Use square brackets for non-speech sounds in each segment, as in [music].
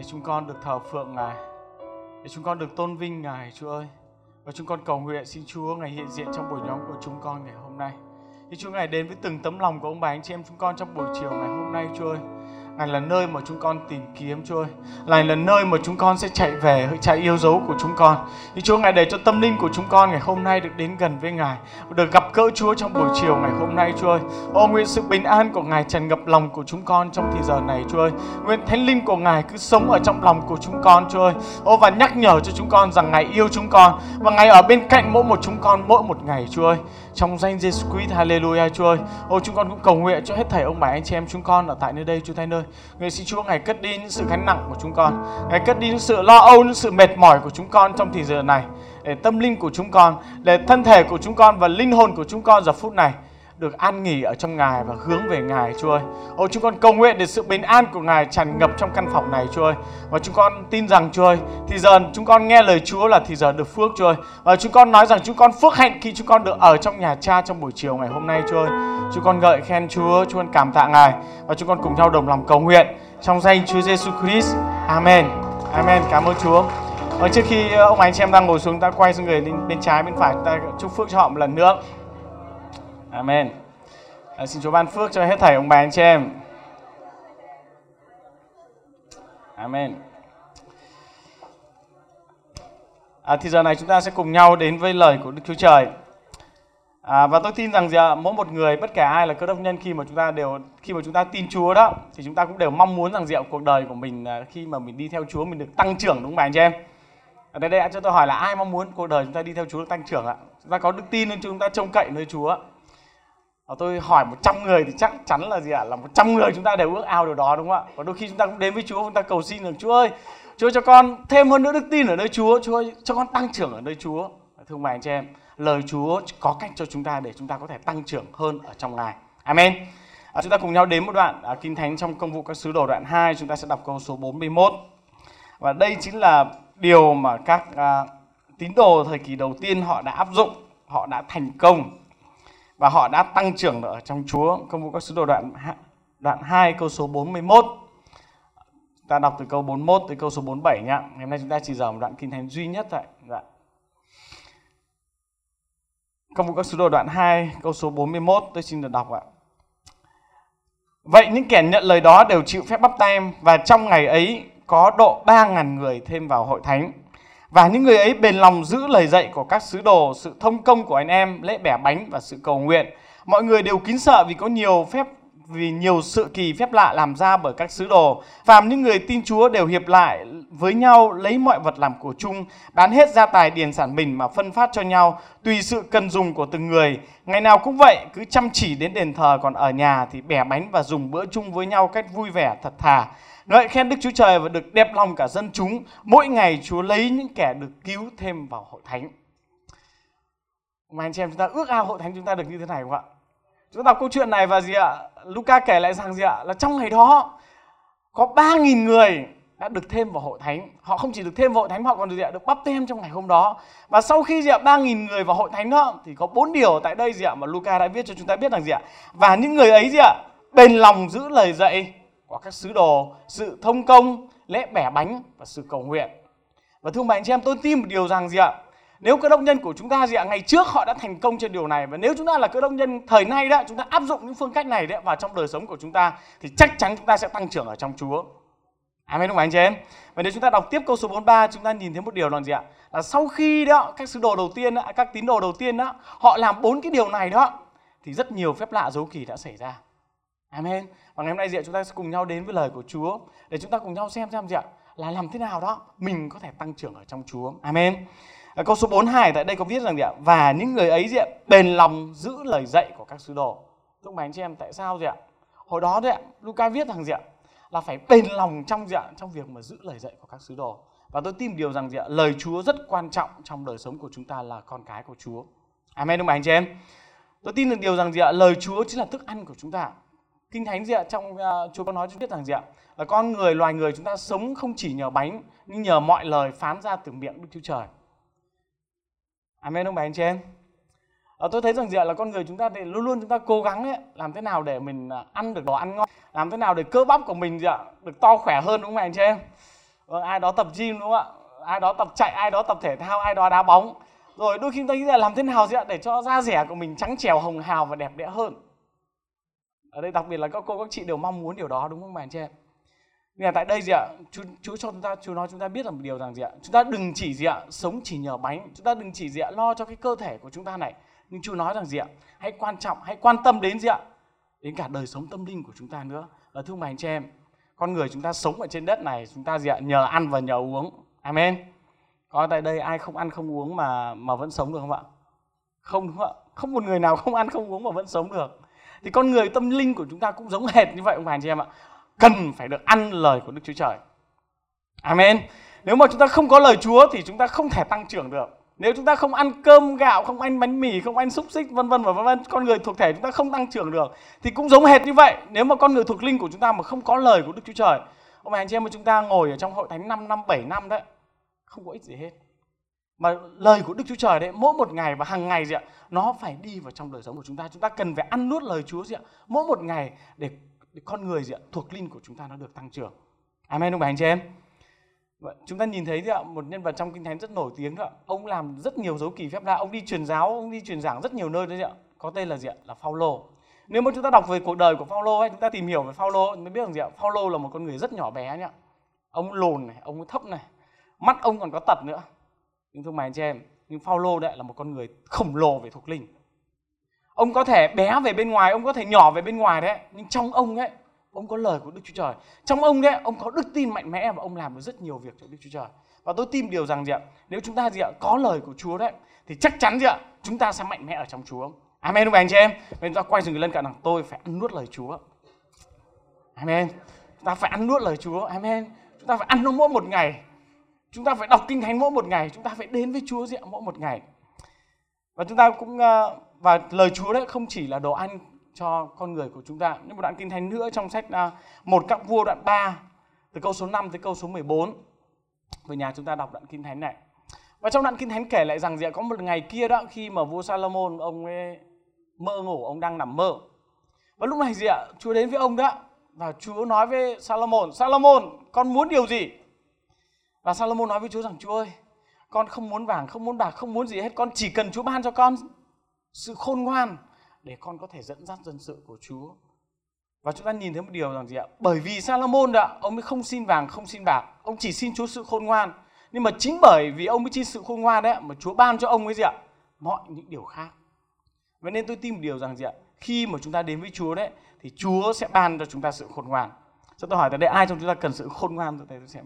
để chúng con được thờ phượng Ngài, để chúng con được tôn vinh Ngài, Chúa ơi. Và chúng con cầu nguyện xin Chúa Ngài hiện diện trong buổi nhóm của chúng con ngày hôm nay. Xin Chúa Ngài đến với từng tấm lòng của ông bà anh chị em chúng con trong buổi chiều ngày hôm nay, Chúa ơi. Ngài là nơi mà chúng con tìm kiếm Chúa ơi. Ngài là nơi mà chúng con sẽ chạy về hỡi chạy yêu dấu của chúng con. Thì Chúa Ngài để cho tâm linh của chúng con ngày hôm nay được đến gần với Ngài, được gặp cỡ Chúa trong buổi chiều ngày hôm nay Chúa ơi. Ô nguyện sự bình an của Ngài tràn ngập lòng của chúng con trong thời giờ này Chúa ơi. Nguyện thánh linh của Ngài cứ sống ở trong lòng của chúng con Chúa ơi. Ô và nhắc nhở cho chúng con rằng Ngài yêu chúng con và Ngài ở bên cạnh mỗi một chúng con mỗi một ngày Chúa ơi. Trong danh Jesus Christ, Hallelujah Chúa ơi. Ô chúng con cũng cầu nguyện cho hết thảy ông bà anh chị em chúng con ở tại nơi đây Chúa Thánh nơi, Nguyện xin Chúa Ngài cất đi những sự gánh nặng của chúng con. Ngài cất đi những sự lo âu, những sự mệt mỏi của chúng con trong thời giờ này. Để tâm linh của chúng con, để thân thể của chúng con và linh hồn của chúng con giờ phút này được an nghỉ ở trong Ngài và hướng về Ngài Chúa ơi. Ôi chúng con cầu nguyện để sự bình an của Ngài tràn ngập trong căn phòng này Chúa ơi. Và chúng con tin rằng Chúa ơi, thì giờ chúng con nghe lời Chúa là thì giờ được phước Chúa ơi. Và chúng con nói rằng chúng con phước hạnh khi chúng con được ở trong nhà Cha trong buổi chiều ngày hôm nay Chúa ơi. Chúng con ngợi khen Chúa, chúng con cảm tạ Ngài và chúng con cùng nhau đồng lòng cầu nguyện trong danh Chúa Giêsu Christ. Amen. Amen. Cảm ơn Chúa. Và trước khi ờ, ông anh chị em đang ngồi xuống, ta quay sang người bên, bên trái bên phải, ta chúc phước cho họ một lần nữa. Amen. À, xin Chúa ban phước cho hết thảy ông bà anh chị em. Amen. À, thì giờ này chúng ta sẽ cùng nhau đến với lời của Đức Chúa Trời. À, và tôi tin rằng giờ mỗi một người bất kể ai là cơ đốc nhân khi mà chúng ta đều khi mà chúng ta tin Chúa đó thì chúng ta cũng đều mong muốn rằng gì cuộc đời của mình à, khi mà mình đi theo Chúa mình được tăng trưởng đúng không bà anh chị em? Ở đây đây cho tôi hỏi là ai mong muốn cuộc đời chúng ta đi theo Chúa được tăng trưởng ạ? Chúng ta có đức tin nên chúng ta trông cậy nơi Chúa. Và tôi hỏi 100 người thì chắc chắn là gì ạ? Là 100 người chúng ta đều ước ao điều đó đúng không ạ? Và đôi khi chúng ta cũng đến với Chúa chúng ta cầu xin rằng Chúa ơi, Chúa cho con thêm hơn nữa đức tin ở nơi Chúa, Chúa ơi, cho con tăng trưởng ở nơi Chúa. Thưa bà anh chị em, lời Chúa có cách cho chúng ta để chúng ta có thể tăng trưởng hơn ở trong Ngài. Amen. À, chúng ta cùng nhau đến một đoạn à, Kinh Thánh trong công vụ các sứ đồ đoạn 2, chúng ta sẽ đọc câu số 41. Và đây chính là điều mà các à, tín đồ thời kỳ đầu tiên họ đã áp dụng, họ đã thành công và họ đã tăng trưởng ở trong Chúa. Công vụ các sứ đồ, đoạn đoạn 2 câu số 41. Ta đọc từ câu 41 tới câu số 47 nhá. Ngày hôm nay chúng ta chỉ giờ một đoạn kinh thánh duy nhất thôi. Dạ. Công vụ các sứ đồ, đoạn 2 câu số 41 tôi xin được đọc ạ. Vậy những kẻ nhận lời đó đều chịu phép bắp tem và trong ngày ấy có độ 3.000 người thêm vào hội thánh. Và những người ấy bền lòng giữ lời dạy của các sứ đồ, sự thông công của anh em, lễ bẻ bánh và sự cầu nguyện. Mọi người đều kính sợ vì có nhiều phép vì nhiều sự kỳ phép lạ làm ra bởi các sứ đồ. Phàm những người tin Chúa đều hiệp lại với nhau lấy mọi vật làm của chung, bán hết gia tài điền sản mình mà phân phát cho nhau, tùy sự cần dùng của từng người. Ngày nào cũng vậy, cứ chăm chỉ đến đền thờ còn ở nhà thì bẻ bánh và dùng bữa chung với nhau cách vui vẻ thật thà. Ngợi khen Đức Chúa Trời và được đẹp lòng cả dân chúng. Mỗi ngày Chúa lấy những kẻ được cứu thêm vào hội thánh. Mà anh chị em chúng ta ước ao hội thánh chúng ta được như thế này không ạ? Chúng ta đọc câu chuyện này và gì ạ? Luca kể lại rằng gì ạ? Là trong ngày đó có 3.000 người đã được thêm vào hội thánh. Họ không chỉ được thêm vào hội thánh, họ còn được gì ạ? Được bắp tem trong ngày hôm đó. Và sau khi gì ạ? 3.000 người vào hội thánh đó thì có bốn điều tại đây gì ạ? Mà Luca đã viết cho chúng ta biết rằng gì ạ? Và những người ấy gì ạ? Bền lòng giữ lời dạy của các sứ đồ, sự thông công, lễ bẻ bánh và sự cầu nguyện. Và thưa bạn chị em, tôi tin một điều rằng gì ạ? Nếu cơ đốc nhân của chúng ta gì ạ, ngày trước họ đã thành công trên điều này và nếu chúng ta là cơ đốc nhân thời nay đó, chúng ta áp dụng những phương cách này đấy vào trong đời sống của chúng ta thì chắc chắn chúng ta sẽ tăng trưởng ở trong Chúa. Amen không anh chị em? Và nếu chúng ta đọc tiếp câu số 43 chúng ta nhìn thấy một điều là gì ạ? Là sau khi đó các sứ đồ đầu tiên đó, các tín đồ đầu tiên đó, họ làm bốn cái điều này đó thì rất nhiều phép lạ dấu kỳ đã xảy ra. Amen. Và ngày hôm nay gì ạ? Chúng ta sẽ cùng nhau đến với lời của Chúa để chúng ta cùng nhau xem xem gì ạ? Là làm thế nào đó mình có thể tăng trưởng ở trong Chúa. Amen. Câu số 42 tại đây có viết rằng gì ạ? Và những người ấy gì ạ? Bền lòng giữ lời dạy của các sứ đồ. Thưa bà anh chị em tại sao gì ạ? Hồi đó đấy ạ, Luca viết rằng gì ạ? Là phải bền lòng trong gì ạ? Trong việc mà giữ lời dạy của các sứ đồ. Và tôi tin điều rằng gì ạ? Lời Chúa rất quan trọng trong đời sống của chúng ta là con cái của Chúa. Amen đúng không anh chị em? Tôi tin được điều rằng gì ạ? Lời Chúa chính là thức ăn của chúng ta. Kinh Thánh gì ạ? Trong uh, Chúa có nói cho biết rằng gì ạ? Là con người, loài người chúng ta sống không chỉ nhờ bánh, nhưng nhờ mọi lời phán ra từ miệng Đức Chúa Trời. Amen ông bà anh chị em? À, tôi thấy rằng gì ạ? Là con người chúng ta thì luôn luôn chúng ta cố gắng ấy, làm thế nào để mình à, ăn được đồ ăn ngon, làm thế nào để cơ bắp của mình gì ạ? Được to khỏe hơn đúng không anh chị em? vâng, ai đó tập gym đúng không ạ ai đó tập chạy ai đó tập thể thao ai đó đá bóng rồi đôi khi tôi nghĩ là làm thế nào gì ạ để cho da rẻ của mình trắng trẻo hồng hào và đẹp đẽ hơn ở đây đặc biệt là các cô, các chị đều mong muốn điều đó, đúng không bạn chị em? Nhưng mà tại đây gì ạ? Chú chú cho chúng ta, chú nói chúng ta biết là một điều rằng gì ạ? Chúng ta đừng chỉ gì ạ, sống chỉ nhờ bánh. Chúng ta đừng chỉ gì ạ, lo cho cái cơ thể của chúng ta này. Nhưng chú nói rằng gì ạ? Hãy quan trọng, hãy quan tâm đến gì ạ? Đến cả đời sống tâm linh của chúng ta nữa. Và thưa anh chị em, con người chúng ta sống ở trên đất này, chúng ta gì ạ? Nhờ ăn và nhờ uống. Amen. Có tại đây ai không ăn không uống mà mà vẫn sống được không ạ? Không, đúng không ạ? Không một người nào không ăn không uống mà vẫn sống được thì con người tâm linh của chúng ta cũng giống hệt như vậy ông bà anh chị em ạ cần phải được ăn lời của Đức Chúa Trời. Amen. Nếu mà chúng ta không có lời Chúa thì chúng ta không thể tăng trưởng được. Nếu chúng ta không ăn cơm gạo, không ăn bánh mì, không ăn xúc xích vân vân và vân vân, con người thuộc thể chúng ta không tăng trưởng được. Thì cũng giống hệt như vậy, nếu mà con người thuộc linh của chúng ta mà không có lời của Đức Chúa Trời, ông bà anh chị em mà chúng ta ngồi ở trong hội thánh 5 năm 7 năm đấy, không có ích gì hết. Mà lời của Đức Chúa Trời đấy, mỗi một ngày và hàng ngày gì ạ, nó phải đi vào trong đời sống của chúng ta. Chúng ta cần phải ăn nuốt lời Chúa gì ạ, mỗi một ngày để để con người gì ạ thuộc linh của chúng ta nó được tăng trưởng amen ông bà anh chị em Vậy, chúng ta nhìn thấy ạ, một nhân vật trong kinh thánh rất nổi tiếng ạ. Ông làm rất nhiều dấu kỳ phép lạ, ông đi truyền giáo, ông đi truyền giảng rất nhiều nơi đấy ạ. Có tên là gì ạ? Là Phaolô. Nếu mà chúng ta đọc về cuộc đời của Phaolô ấy, chúng ta tìm hiểu về Phaolô mới biết rằng gì ạ? Phaolô là một con người rất nhỏ bé nhá. Ông lùn này, ông thấp này, mắt ông còn có tật nữa. Nhưng thưa mày anh chị em, nhưng Phaolô đấy là một con người khổng lồ về thuộc linh. Ông có thể bé về bên ngoài ông có thể nhỏ về bên ngoài đấy nhưng trong ông ấy ông có lời của đức chúa trời. Trong ông đấy ông có đức tin mạnh mẽ và ông làm được rất nhiều việc cho đức chúa trời. Và tôi tin điều rằng gì ạ? Nếu chúng ta gì ạ có lời của chúa đấy thì chắc chắn gì ạ chúng ta sẽ mạnh mẽ ở trong chúa. Amen không anh chị em. Nên ta quay dừng lên cận rằng tôi phải ăn nuốt lời chúa. Amen. Chúng ta phải ăn nuốt lời chúa. Amen. Chúng ta phải ăn nó mỗi một ngày chúng ta phải đọc kinh thánh mỗi một ngày chúng ta phải đến với chúa gì mỗi một ngày và chúng ta cũng ờ, và lời Chúa đấy không chỉ là đồ ăn cho con người của chúng ta. Nhưng một đoạn kinh thánh nữa trong sách ờ, một các vua đoạn 3 từ câu số 5 tới câu số 14. Về nhà chúng ta đọc đoạn kinh thánh này. Và trong đoạn kinh thánh kể lại rằng gì có một ngày kia đó khi mà vua Salomon ông ấy mơ ngủ, ông đang nằm mơ. Và lúc này gì ạ? Chúa đến với ông đó và Chúa nói với Salomon, Salomon, con muốn điều gì? Và Salomon nói với Chúa rằng Chúa ơi, con không muốn vàng, không muốn bạc, không muốn gì hết, con chỉ cần Chúa ban cho con sự khôn ngoan để con có thể dẫn dắt dân sự của Chúa. Và chúng ta nhìn thấy một điều rằng gì ạ? Bởi vì Salomon đã ông mới không xin vàng, không xin bạc, ông chỉ xin Chúa sự khôn ngoan. Nhưng mà chính bởi vì ông mới xin sự khôn ngoan đấy mà Chúa ban cho ông cái gì ạ? Mọi những điều khác. Vậy nên tôi tin một điều rằng gì ạ? Khi mà chúng ta đến với Chúa đấy thì Chúa sẽ ban cho chúng ta sự khôn ngoan. Cho tôi hỏi tại đây ai trong chúng ta cần sự khôn ngoan tôi tôi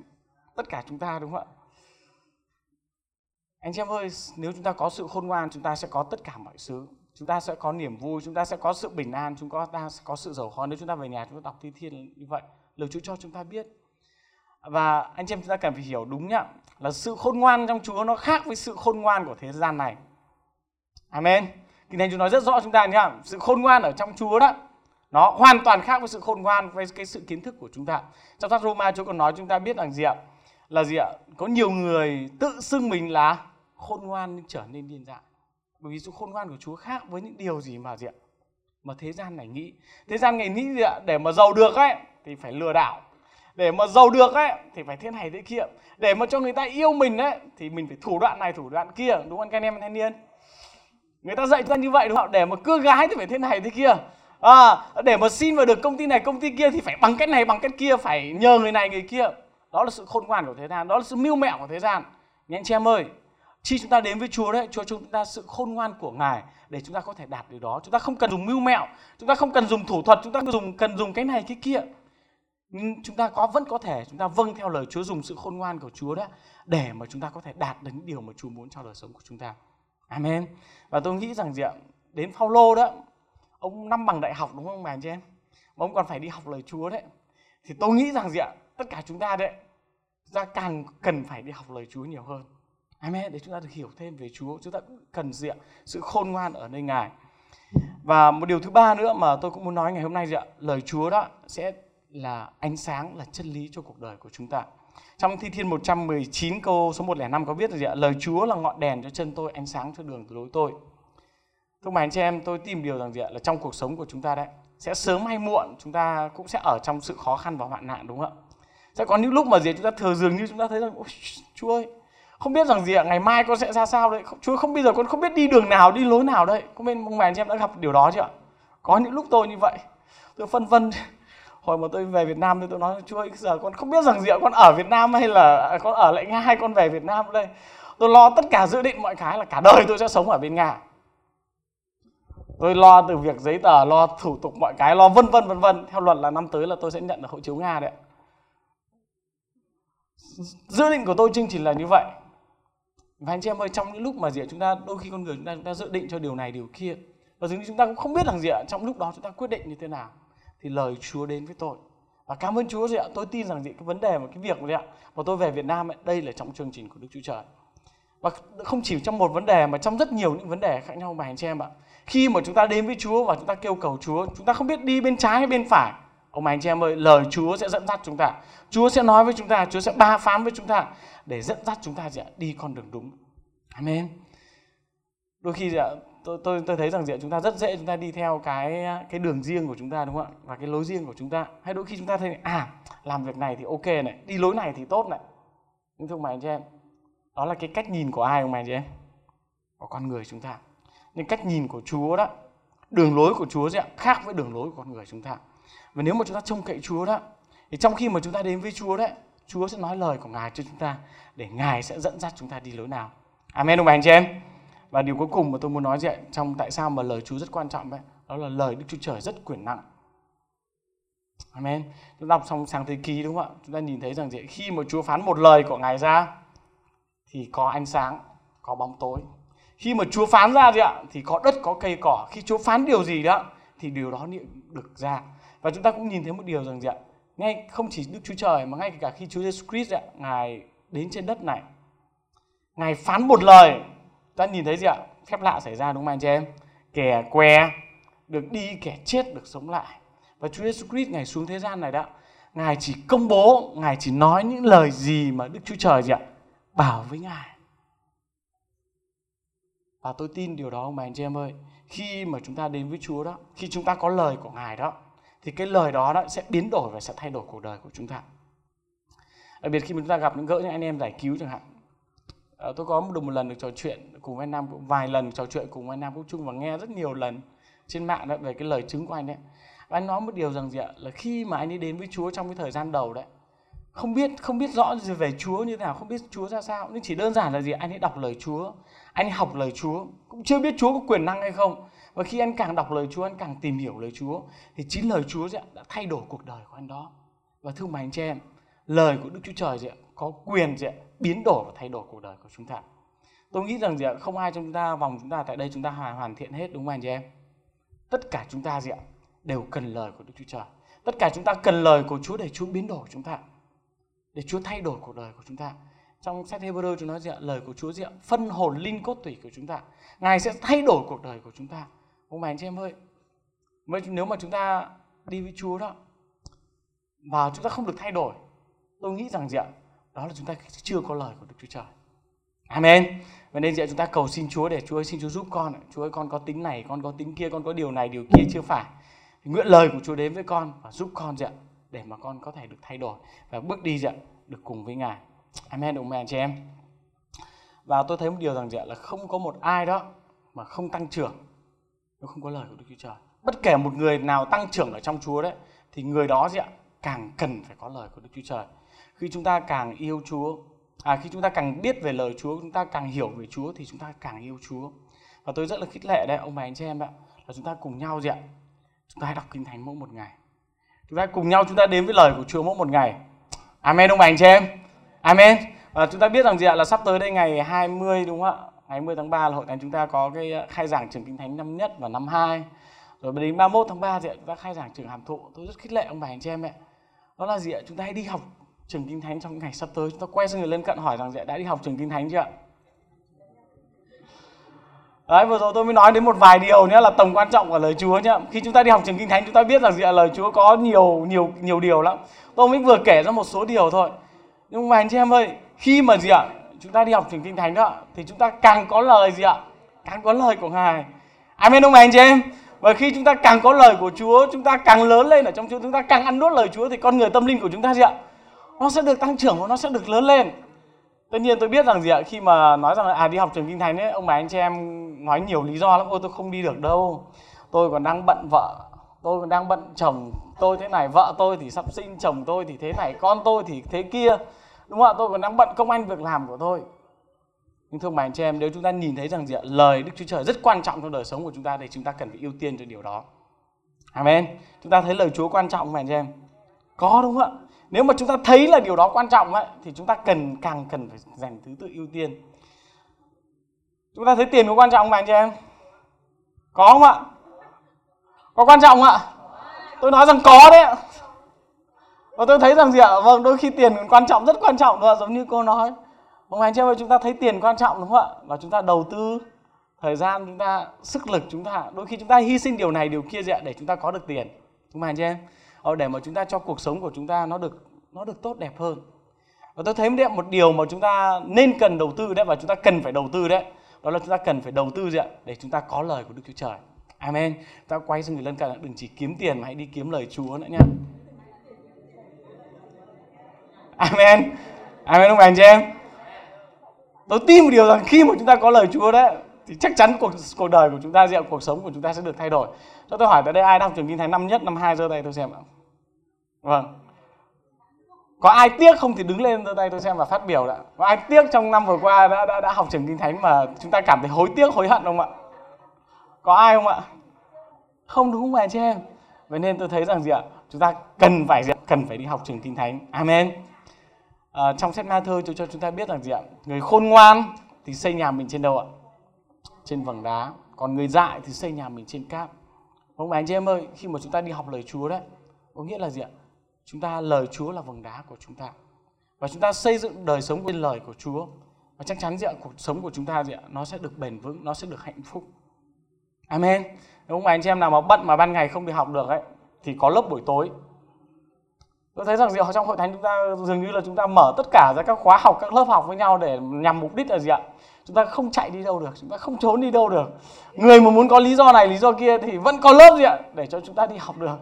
tất cả chúng ta đúng không ạ? Anh chị em ơi, nếu chúng ta có sự khôn ngoan, chúng ta sẽ có tất cả mọi thứ. Chúng ta sẽ có niềm vui, chúng ta sẽ có sự bình an, chúng ta sẽ có sự giàu có nếu chúng ta về nhà chúng ta đọc thi thiên như vậy. Lời Chúa cho chúng ta biết. Và anh chị em chúng ta cần phải hiểu đúng nhá, là sự khôn ngoan trong Chúa nó khác với sự khôn ngoan của thế gian này. Amen. Kinh Thánh Chúa nói rất rõ chúng ta nhá, sự khôn ngoan ở trong Chúa đó nó hoàn toàn khác với sự khôn ngoan với cái sự kiến thức của chúng ta. Trong sách Roma Chúa còn nói chúng ta biết rằng gì ạ? Là gì ạ? Có nhiều người tự xưng mình là khôn ngoan nhưng trở nên điên dại. Bởi vì sự khôn ngoan của Chúa khác với những điều gì mà gì ạ? Mà thế gian này nghĩ. Thế gian này nghĩ gì ạ? Để mà giàu được ấy thì phải lừa đảo. Để mà giàu được ấy thì phải thế này thế kia để mà cho người ta yêu mình ấy thì mình phải thủ đoạn này thủ đoạn kia. Đúng không các anh em thanh niên? Người ta dạy cho như vậy đúng không để mà cưa gái thì phải thế này thế kia. À, để mà xin vào được công ty này công ty kia thì phải bằng cách này bằng cách kia. Phải nhờ người này người kia đó là sự khôn ngoan của thế gian đó là sự mưu mẹo của thế gian nghe anh chị em ơi khi chúng ta đến với Chúa đấy, Chúa cho chúng ta sự khôn ngoan của Ngài để chúng ta có thể đạt được đó. Chúng ta không cần dùng mưu mẹo, chúng ta không cần dùng thủ thuật, chúng ta dùng cần dùng cái này cái kia. Nhưng chúng ta có vẫn có thể chúng ta vâng theo lời Chúa dùng sự khôn ngoan của Chúa đó để mà chúng ta có thể đạt được những điều mà Chúa muốn cho đời sống của chúng ta. Amen. Và tôi nghĩ rằng gì ạ? Đến Phaolô đó, ông năm bằng đại học đúng không bà anh chị em? Mà ông còn phải đi học lời Chúa đấy. Thì tôi nghĩ rằng gì ạ? Tất cả chúng ta đấy, ra ta càng cần phải đi học lời Chúa nhiều hơn Amen. Để chúng ta được hiểu thêm về Chúa. Chúng ta cũng cần diện sự khôn ngoan ở nơi Ngài. Và một điều thứ ba nữa mà tôi cũng muốn nói ngày hôm nay ạ? Lời Chúa đó sẽ là ánh sáng, là chân lý cho cuộc đời của chúng ta. Trong Thi Thiên 119 câu số 105 có viết là gì ạ? Lời Chúa là ngọn đèn cho chân tôi, ánh sáng cho đường lối tôi. Thưa mày anh chị em, tôi tìm điều rằng gì ạ? Là trong cuộc sống của chúng ta đấy, sẽ sớm hay muộn chúng ta cũng sẽ ở trong sự khó khăn và hoạn nạn đúng không ạ? Sẽ có những lúc mà gì chúng ta thừa dường như chúng ta thấy rằng Ôi, Chúa ơi không biết rằng gì ạ ngày mai con sẽ ra sao đấy. Chúa không bây giờ con không biết đi đường nào đi lối nào đấy, không biết mong bà anh em đã gặp điều đó chưa có những lúc tôi như vậy. Tôi phân vân. [laughs] Hồi mà tôi về Việt Nam thì tôi nói Chúa ơi giờ con không biết rằng gì ạ con ở Việt Nam hay là à, con ở lại Nga hay con về Việt Nam đây? Tôi lo tất cả dự định mọi cái là cả đời tôi sẽ sống ở bên Nga. Tôi lo từ việc giấy tờ lo thủ tục mọi cái lo vân vân vân vân. Theo luật là năm tới là tôi sẽ nhận được hộ chiếu nga đấy dự định của tôi chương trình là như vậy. Và anh chị em ơi trong những lúc mà gì chúng ta đôi khi con người chúng ta chúng ta dự định cho điều này điều kia và dường như chúng ta cũng không biết rằng gì ạ trong lúc đó chúng ta quyết định như thế nào thì lời Chúa đến với tôi. Và cảm ơn Chúa gì ạ tôi tin rằng gì cái vấn đề mà cái việc gì ạ mà tôi về Việt Nam ấy, đây là trong chương trình của Đức Chúa Trời. Và không chỉ trong một vấn đề mà trong rất nhiều những vấn đề khác nhau mà anh chị em ạ. Khi mà chúng ta đến với Chúa và chúng ta kêu cầu Chúa chúng ta không biết đi bên trái hay bên phải ông anh chị em ơi lời Chúa sẽ dẫn dắt chúng ta. Chúa sẽ nói với chúng ta Chúa sẽ ba phán với chúng ta để dẫn dắt chúng ta đi con đường đúng. Amen. Đôi khi tôi, tôi tôi thấy rằng chúng ta rất dễ chúng ta đi theo cái cái đường riêng của chúng ta đúng không ạ? Và cái lối riêng của chúng ta. Hay đôi khi chúng ta thấy à làm việc này thì ok này đi lối này thì tốt này. Nhưng thưa mày anh chị em đó là cái cách nhìn của ai không mày anh chị em? Của con người chúng ta. Nhưng cách nhìn của Chúa đó đường lối của Chúa sẽ khác với đường lối của con người chúng ta và nếu mà chúng ta trông cậy Chúa đó thì trong khi mà chúng ta đến với Chúa đấy Chúa sẽ nói lời của Ngài cho chúng ta để Ngài sẽ dẫn dắt chúng ta đi lối nào Amen ông bà anh chị em và điều cuối cùng mà tôi muốn nói vậy trong tại sao mà lời Chúa rất quan trọng đấy đó là lời Đức Chúa Trời rất quyền năng. Amen. Chúng đọc xong sáng thế ký đúng không ạ? Chúng ta nhìn thấy rằng gì? Khi mà Chúa phán một lời của Ngài ra thì có ánh sáng, có bóng tối khi mà Chúa phán ra gì ạ thì có đất có cây cỏ khi Chúa phán điều gì đó thì điều đó được ra và chúng ta cũng nhìn thấy một điều rằng gì ạ? Ngay không chỉ Đức Chúa Trời mà ngay cả khi Chúa Giêsu Christ ạ ngài đến trên đất này ngài phán một lời. Ta nhìn thấy gì ạ? Phép lạ xảy ra đúng không anh chị em? Kẻ què được đi kẻ chết được sống lại. Và Chúa Giêsu Christ ngài xuống thế gian này đó ngài chỉ công bố ngài chỉ nói những lời gì mà Đức Chúa Trời gì ạ? Bảo với ngài. Và tôi tin điều đó ông bà anh chị em ơi. Khi mà chúng ta đến với Chúa đó, khi chúng ta có lời của Ngài đó, thì cái lời đó, đó sẽ biến đổi và sẽ thay đổi cuộc đời của chúng ta. Đặc biệt khi mà chúng ta gặp những gỡ những anh em giải cứu chẳng hạn. À, tôi có được một lần được trò chuyện cùng anh Nam, vài lần trò chuyện cùng anh Nam Quốc Trung và nghe rất nhiều lần trên mạng đó về cái lời chứng của anh ấy. Và anh nói một điều rằng gì ạ? Là khi mà anh ấy đến với Chúa trong cái thời gian đầu đấy, không biết không biết rõ gì về Chúa như thế nào, không biết Chúa ra sao, nhưng chỉ đơn giản là gì anh ấy đọc lời Chúa, anh ấy học lời Chúa cũng chưa biết Chúa có quyền năng hay không và khi anh càng đọc lời Chúa, anh càng tìm hiểu lời Chúa, thì chính lời Chúa đã thay đổi cuộc đời của anh đó. Và thưa mày anh chị em, lời của Đức Chúa Trời gì có quyền gì biến đổi và thay đổi cuộc đời của chúng ta. Tôi nghĩ rằng gì không ai trong chúng ta, vòng chúng ta tại đây, chúng ta hoàn hoàn thiện hết, đúng không anh chị em? Tất cả chúng ta gì ạ? Đều cần lời của Đức Chúa Trời. Tất cả chúng ta cần lời của Chúa để Chúa biến đổi chúng ta, để Chúa thay đổi cuộc đời của chúng ta. Trong sách Hebrew chúng nói gì ạ? Lời của Chúa gì ạ? Phân hồn linh cốt tủy của chúng ta. Ngài sẽ thay đổi cuộc đời của chúng ta ông bà anh chị em ơi. Nếu mà chúng ta đi với Chúa đó, và chúng ta không được thay đổi, tôi nghĩ rằng gì ạ? Đó là chúng ta chưa có lời của Đức Chúa Trời. Amen. Và nên gì chúng ta cầu xin Chúa để Chúa ơi xin Chúa giúp con Chúa ơi, con có tính này, con có tính kia, con có điều này, điều kia chưa phải. Nguyện lời của Chúa đến với con và giúp con gì để mà con có thể được thay đổi và bước đi gì được cùng với Ngài. Amen, ông mẹ anh chị em? Và tôi thấy một điều rằng là không có một ai đó mà không tăng trưởng nếu không có lời của Đức Chúa Trời. Bất kể một người nào tăng trưởng ở trong Chúa đấy thì người đó gì ạ? càng cần phải có lời của Đức Chúa Trời. Khi chúng ta càng yêu Chúa, à khi chúng ta càng biết về lời Chúa, chúng ta càng hiểu về Chúa thì chúng ta càng yêu Chúa. Và tôi rất là khích lệ đấy ông bà anh chị em ạ, là chúng ta cùng nhau gì ạ? Chúng ta hãy đọc kinh thánh mỗi một ngày. Chúng ta cùng nhau chúng ta đến với lời của Chúa mỗi một ngày. Amen ông bà anh chị em. Amen. Và chúng ta biết rằng gì ạ là sắp tới đây ngày 20 đúng không ạ? Ngày 20 tháng 3 là hội thánh chúng ta có cái ờ, khai giảng trường kinh thánh năm nhất và năm hai Rồi đến 31 tháng 3 thì chúng ta khai giảng trường hàm thụ. Tôi rất khích lệ ông bà anh chị em ạ. Đó là gì ạ? Chúng ta hãy đi học trường kinh thánh trong những ngày sắp tới. Chúng ta quay sang người lân cận hỏi rằng gì ạ? đã đi học trường kinh thánh chưa ạ? Đấy, vừa rồi tôi mới nói đến một vài điều nữa là tầm quan trọng của lời Chúa nhá Khi chúng ta đi học trường kinh thánh chúng ta biết rằng gì ạ? lời Chúa có nhiều nhiều nhiều điều lắm. Tôi mới vừa kể ra một số điều thôi nhưng mà anh chị em ơi khi mà gì ạ chúng ta đi học trường kinh thánh đó, thì chúng ta càng có lời gì ạ? Càng có lời của ngài. Amen không anh chị em. Và khi chúng ta càng có lời của Chúa, chúng ta càng lớn lên ở trong Chúa, chúng ta càng ăn nuốt lời Chúa, thì con người tâm linh của chúng ta gì ạ? Nó sẽ được tăng trưởng và nó sẽ được lớn lên. Tất nhiên tôi biết rằng gì ạ? Khi mà nói rằng là à đi học trường kinh thánh ấy, ông bà anh chị em nói nhiều lý do lắm. Ôi, tôi không đi được đâu. Tôi còn đang bận vợ, tôi còn đang bận chồng tôi thế này, vợ tôi thì sắp sinh, chồng tôi thì thế này, con tôi thì thế kia đúng không ạ? Tôi còn đang bận công anh việc làm của tôi. Nhưng thưa bà anh chị em nếu chúng ta nhìn thấy rằng gì ạ? Lời đức chúa trời rất quan trọng trong đời sống của chúng ta thì chúng ta cần phải ưu tiên cho điều đó. Amen. Chúng ta thấy lời chúa quan trọng mà anh chị em? Có đúng không ạ? Nếu mà chúng ta thấy là điều đó quan trọng ấy, thì chúng ta cần càng cần phải dành thứ tự ưu tiên. Chúng ta thấy tiền có quan trọng không anh chị em? Có không ạ? Có quan trọng không ạ? Tôi nói rằng có đấy và tôi thấy rằng gì ạ vâng đôi khi tiền quan trọng rất quan trọng rồi giống như cô nói ông anh chị em ơi chúng ta thấy tiền quan trọng đúng không ạ và chúng ta đầu tư thời gian chúng ta sức lực chúng ta đôi khi chúng ta hy sinh điều này điều kia gì ạ để chúng ta có được tiền đúng không anh chị em ờ, để mà chúng ta cho cuộc sống của chúng ta nó được nó được tốt đẹp hơn và tôi thấy một điều mà chúng ta nên cần đầu tư đấy và chúng ta cần phải đầu tư đấy đó là chúng ta cần phải đầu tư gì ạ để chúng ta có lời của Đức Chúa Trời Amen ta quay sang người lân cận đừng chỉ kiếm tiền mà hãy đi kiếm lời Chúa nữa nhé Amen. Amen không anh chị em. Tôi tin một điều rằng khi mà chúng ta có lời Chúa đấy thì chắc chắn cuộc cuộc đời của chúng ta diện cuộc sống của chúng ta sẽ được thay đổi. Cho tôi hỏi tại đây ai đang trường kinh thánh năm nhất năm hai giơ tay tôi xem ạ. Vâng. Có ai tiếc không thì đứng lên giơ tay tôi xem và phát biểu đã. Có ai tiếc trong năm vừa qua đã đã, đã học trường kinh thánh mà chúng ta cảm thấy hối tiếc hối hận không ạ? Có ai không ạ? Không đúng không anh chị em? Vậy nên tôi thấy rằng gì ạ? Chúng ta cần phải gì cần phải đi học trường kinh thánh. Amen à, trong sách ma thơ cho chúng ta biết rằng gì ạ? Người khôn ngoan thì xây nhà mình trên đâu ạ? Trên vầng đá. Còn người dại thì xây nhà mình trên cát. Không phải anh chị em ơi khi mà chúng ta đi học lời Chúa đấy có nghĩa là gì ạ? Chúng ta lời Chúa là vầng đá của chúng ta. Và chúng ta xây dựng đời sống trên lời của Chúa. Và chắc chắn gì ạ? Cuộc sống của chúng ta gì ạ? Nó sẽ được bền vững nó sẽ được hạnh phúc. Amen. Nếu không anh chị em nào mà bận mà ban ngày không đi học được ấy thì có lớp buổi tối tôi thấy rằng gì trong hội thánh chúng ta dường như là chúng ta mở tất cả ra các khóa học các lớp học với nhau để nhằm mục đích là gì ạ? Chúng ta không chạy đi đâu được chúng ta không trốn đi đâu được. Người mà muốn có lý do này lý do kia thì vẫn có lớp gì ạ? Để cho chúng ta đi học được.